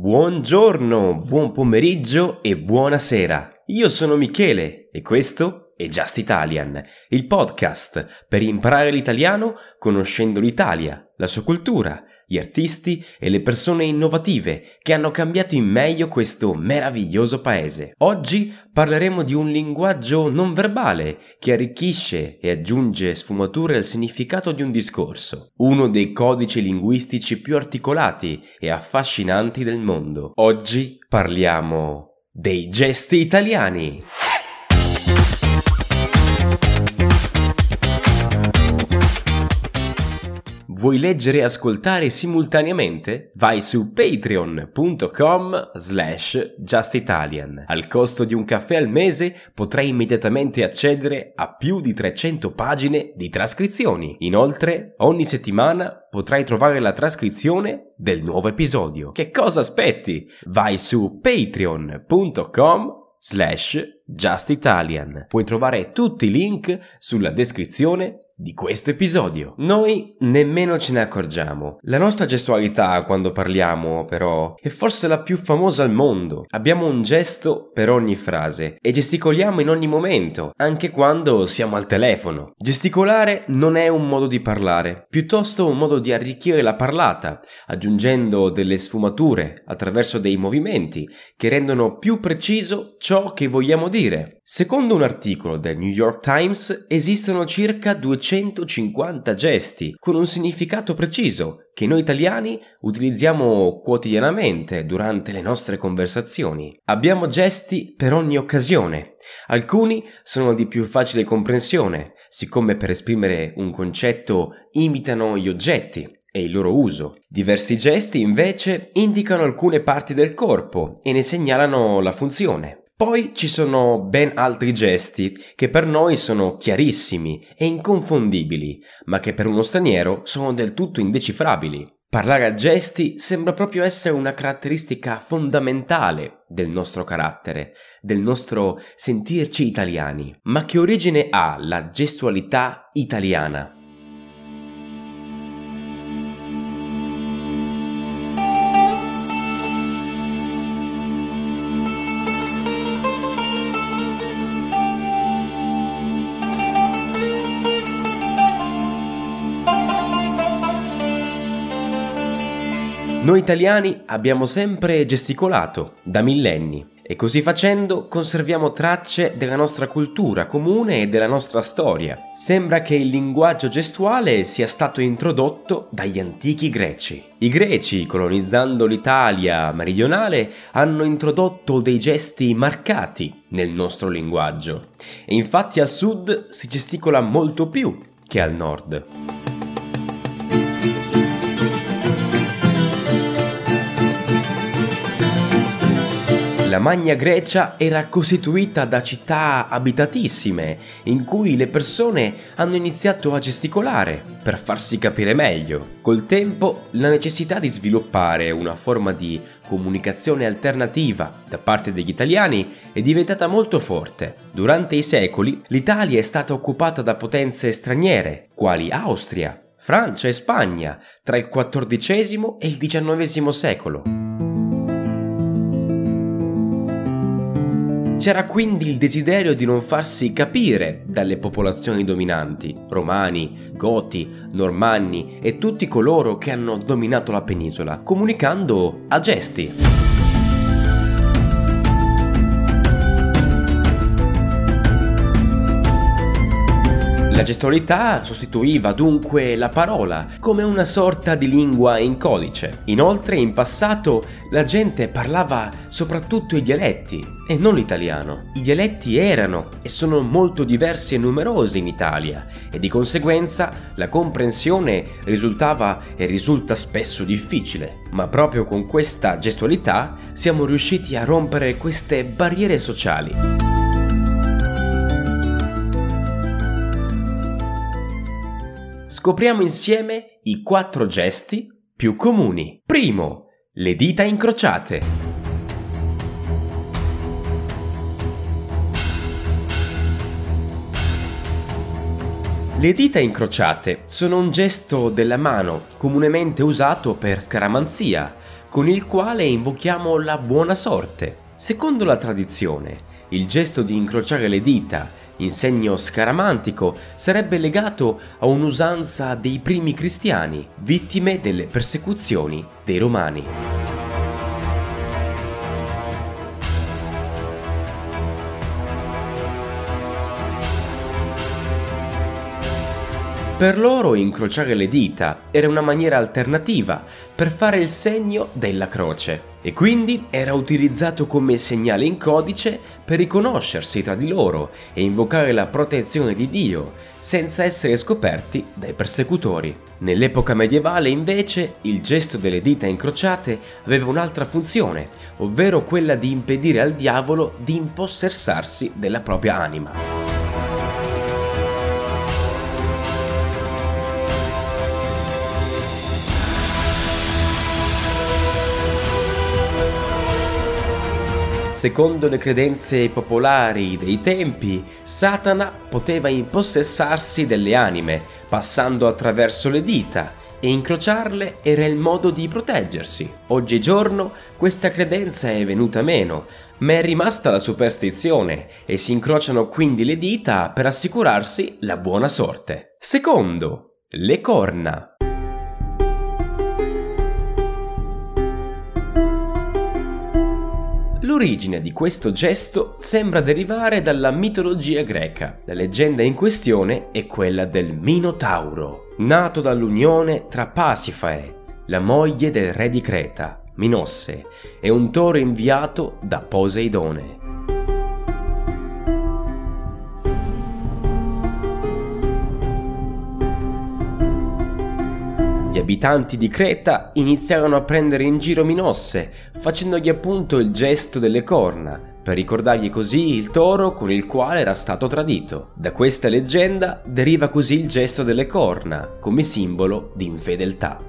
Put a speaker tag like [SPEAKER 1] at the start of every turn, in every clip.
[SPEAKER 1] Buongiorno, buon pomeriggio e buonasera. Io sono Michele e questo è Just Italian, il podcast per imparare l'italiano conoscendo l'Italia, la sua cultura, gli artisti e le persone innovative che hanno cambiato in meglio questo meraviglioso paese. Oggi parleremo di un linguaggio non verbale che arricchisce e aggiunge sfumature al significato di un discorso, uno dei codici linguistici più articolati e affascinanti del mondo. Oggi parliamo dei gesti italiani. Vuoi leggere e ascoltare simultaneamente? Vai su patreon.com slash justitalian. Al costo di un caffè al mese potrai immediatamente accedere a più di 300 pagine di trascrizioni. Inoltre, ogni settimana potrai trovare la trascrizione del nuovo episodio. Che cosa aspetti? Vai su patreon.com slash justitalian. Puoi trovare tutti i link sulla descrizione di questo episodio. Noi nemmeno ce ne accorgiamo. La nostra gestualità quando parliamo, però, è forse la più famosa al mondo. Abbiamo un gesto per ogni frase e gesticoliamo in ogni momento, anche quando siamo al telefono. Gesticolare non è un modo di parlare, piuttosto un modo di arricchire la parlata, aggiungendo delle sfumature attraverso dei movimenti che rendono più preciso ciò che vogliamo dire. Secondo un articolo del New York Times esistono circa 250 gesti con un significato preciso che noi italiani utilizziamo quotidianamente durante le nostre conversazioni. Abbiamo gesti per ogni occasione. Alcuni sono di più facile comprensione, siccome per esprimere un concetto imitano gli oggetti e il loro uso. Diversi gesti invece indicano alcune parti del corpo e ne segnalano la funzione. Poi ci sono ben altri gesti che per noi sono chiarissimi e inconfondibili, ma che per uno straniero sono del tutto indecifrabili. Parlare a gesti sembra proprio essere una caratteristica fondamentale del nostro carattere, del nostro sentirci italiani. Ma che origine ha la gestualità italiana? Noi italiani abbiamo sempre gesticolato, da millenni, e così facendo conserviamo tracce della nostra cultura comune e della nostra storia. Sembra che il linguaggio gestuale sia stato introdotto dagli antichi greci. I greci, colonizzando l'Italia meridionale, hanno introdotto dei gesti marcati nel nostro linguaggio. E infatti al sud si gesticola molto più che al nord. La Magna Grecia era costituita da città abitatissime, in cui le persone hanno iniziato a gesticolare per farsi capire meglio. Col tempo la necessità di sviluppare una forma di comunicazione alternativa da parte degli italiani è diventata molto forte. Durante i secoli l'Italia è stata occupata da potenze straniere, quali Austria, Francia e Spagna, tra il XIV e il XIX secolo. C'era quindi il desiderio di non farsi capire dalle popolazioni dominanti, romani, goti, normanni e tutti coloro che hanno dominato la penisola, comunicando a gesti. La gestualità sostituiva dunque la parola come una sorta di lingua in codice. Inoltre in passato la gente parlava soprattutto i dialetti e non l'italiano. I dialetti erano e sono molto diversi e numerosi in Italia e di conseguenza la comprensione risultava e risulta spesso difficile. Ma proprio con questa gestualità siamo riusciti a rompere queste barriere sociali. Scopriamo insieme i quattro gesti più comuni. Primo, le dita incrociate. Le dita incrociate sono un gesto della mano comunemente usato per scaramanzia, con il quale invochiamo la buona sorte. Secondo la tradizione, il gesto di incrociare le dita in segno scaramantico sarebbe legato a un'usanza dei primi cristiani, vittime delle persecuzioni dei romani. Per loro incrociare le dita era una maniera alternativa per fare il segno della croce e quindi era utilizzato come segnale in codice per riconoscersi tra di loro e invocare la protezione di Dio senza essere scoperti dai persecutori. Nell'epoca medievale invece il gesto delle dita incrociate aveva un'altra funzione, ovvero quella di impedire al diavolo di impossessarsi della propria anima. Secondo le credenze popolari dei tempi, Satana poteva impossessarsi delle anime, passando attraverso le dita, e incrociarle era il modo di proteggersi. Oggigiorno questa credenza è venuta meno, ma è rimasta la superstizione e si incrociano quindi le dita per assicurarsi la buona sorte. Secondo, le corna. L'origine di questo gesto sembra derivare dalla mitologia greca. La leggenda in questione è quella del Minotauro, nato dall'unione tra Pasifae, la moglie del re di Creta, Minosse, e un toro inviato da Poseidone. Gli abitanti di Creta iniziarono a prendere in giro Minosse, facendogli appunto il gesto delle corna, per ricordargli così il toro con il quale era stato tradito. Da questa leggenda deriva così il gesto delle corna, come simbolo di infedeltà.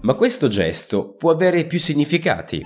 [SPEAKER 1] Ma questo gesto può avere più significati.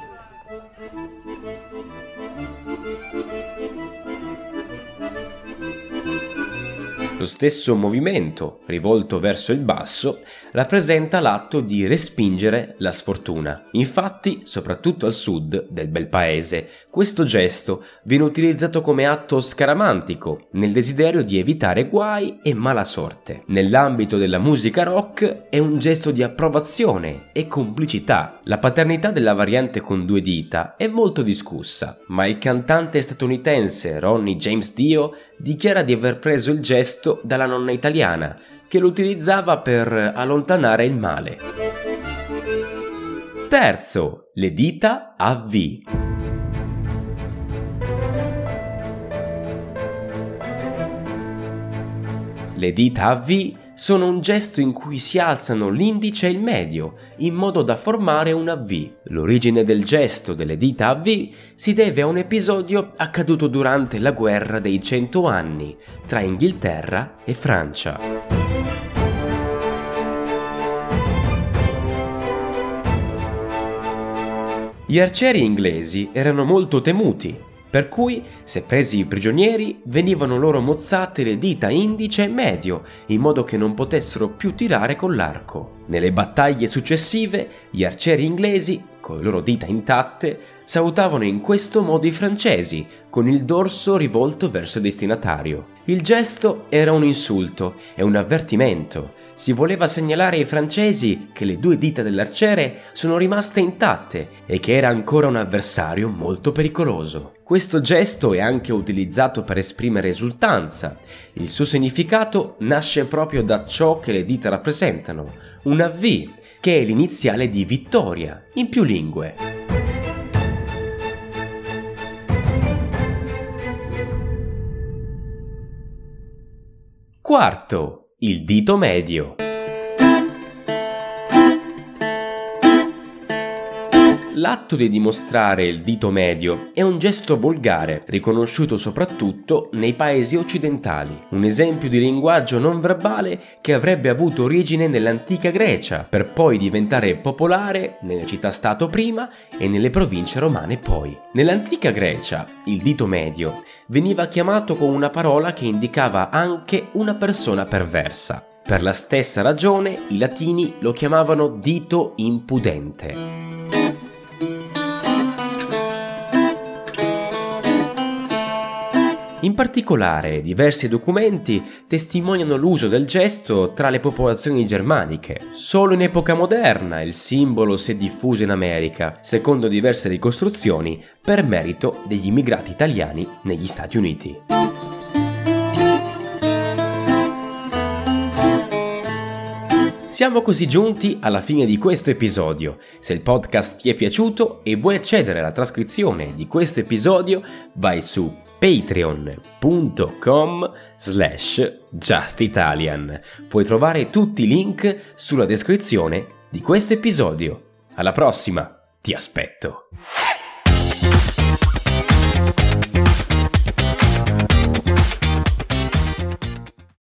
[SPEAKER 1] Lo stesso movimento, rivolto verso il basso, rappresenta l'atto di respingere la sfortuna. Infatti, soprattutto al sud del bel paese, questo gesto viene utilizzato come atto scaramantico, nel desiderio di evitare guai e mala sorte. Nell'ambito della musica rock è un gesto di approvazione e complicità. La paternità della variante con due dita è molto discussa, ma il cantante statunitense Ronnie James Dio dichiara di aver preso il gesto scritto dalla nonna italiana, che lo utilizzava per allontanare il male. Terzo, le dita a V. Le dita a V sono un gesto in cui si alzano l'indice e il medio, in modo da formare una V. L'origine del gesto delle dita a V si deve a un episodio accaduto durante la guerra dei cento anni tra Inghilterra e Francia. Gli arcieri inglesi erano molto temuti per cui, se presi prigionieri, venivano loro mozzate le dita indice e medio, in modo che non potessero più tirare con l'arco. Nelle battaglie successive, gli arcieri inglesi, con le loro dita intatte, salutavano in questo modo i francesi, con il dorso rivolto verso il destinatario. Il gesto era un insulto e un avvertimento. Si voleva segnalare ai francesi che le due dita dell'arciere sono rimaste intatte e che era ancora un avversario molto pericoloso. Questo gesto è anche utilizzato per esprimere esultanza. Il suo significato nasce proprio da ciò che le dita rappresentano, una V, che è l'iniziale di vittoria, in più lingue. Quarto, il dito medio. L'atto di dimostrare il dito medio è un gesto volgare, riconosciuto soprattutto nei paesi occidentali, un esempio di linguaggio non verbale che avrebbe avuto origine nell'antica Grecia, per poi diventare popolare nelle città-stato prima e nelle province romane poi. Nell'antica Grecia, il dito medio veniva chiamato con una parola che indicava anche una persona perversa. Per la stessa ragione i latini lo chiamavano dito impudente. In particolare, diversi documenti testimoniano l'uso del gesto tra le popolazioni germaniche. Solo in epoca moderna il simbolo si è diffuso in America, secondo diverse ricostruzioni, per merito degli immigrati italiani negli Stati Uniti. Siamo così giunti alla fine di questo episodio. Se il podcast ti è piaciuto e vuoi accedere alla trascrizione di questo episodio, vai su patreon.com slash justitalian. Puoi trovare tutti i link sulla descrizione di questo episodio. Alla prossima, ti aspetto!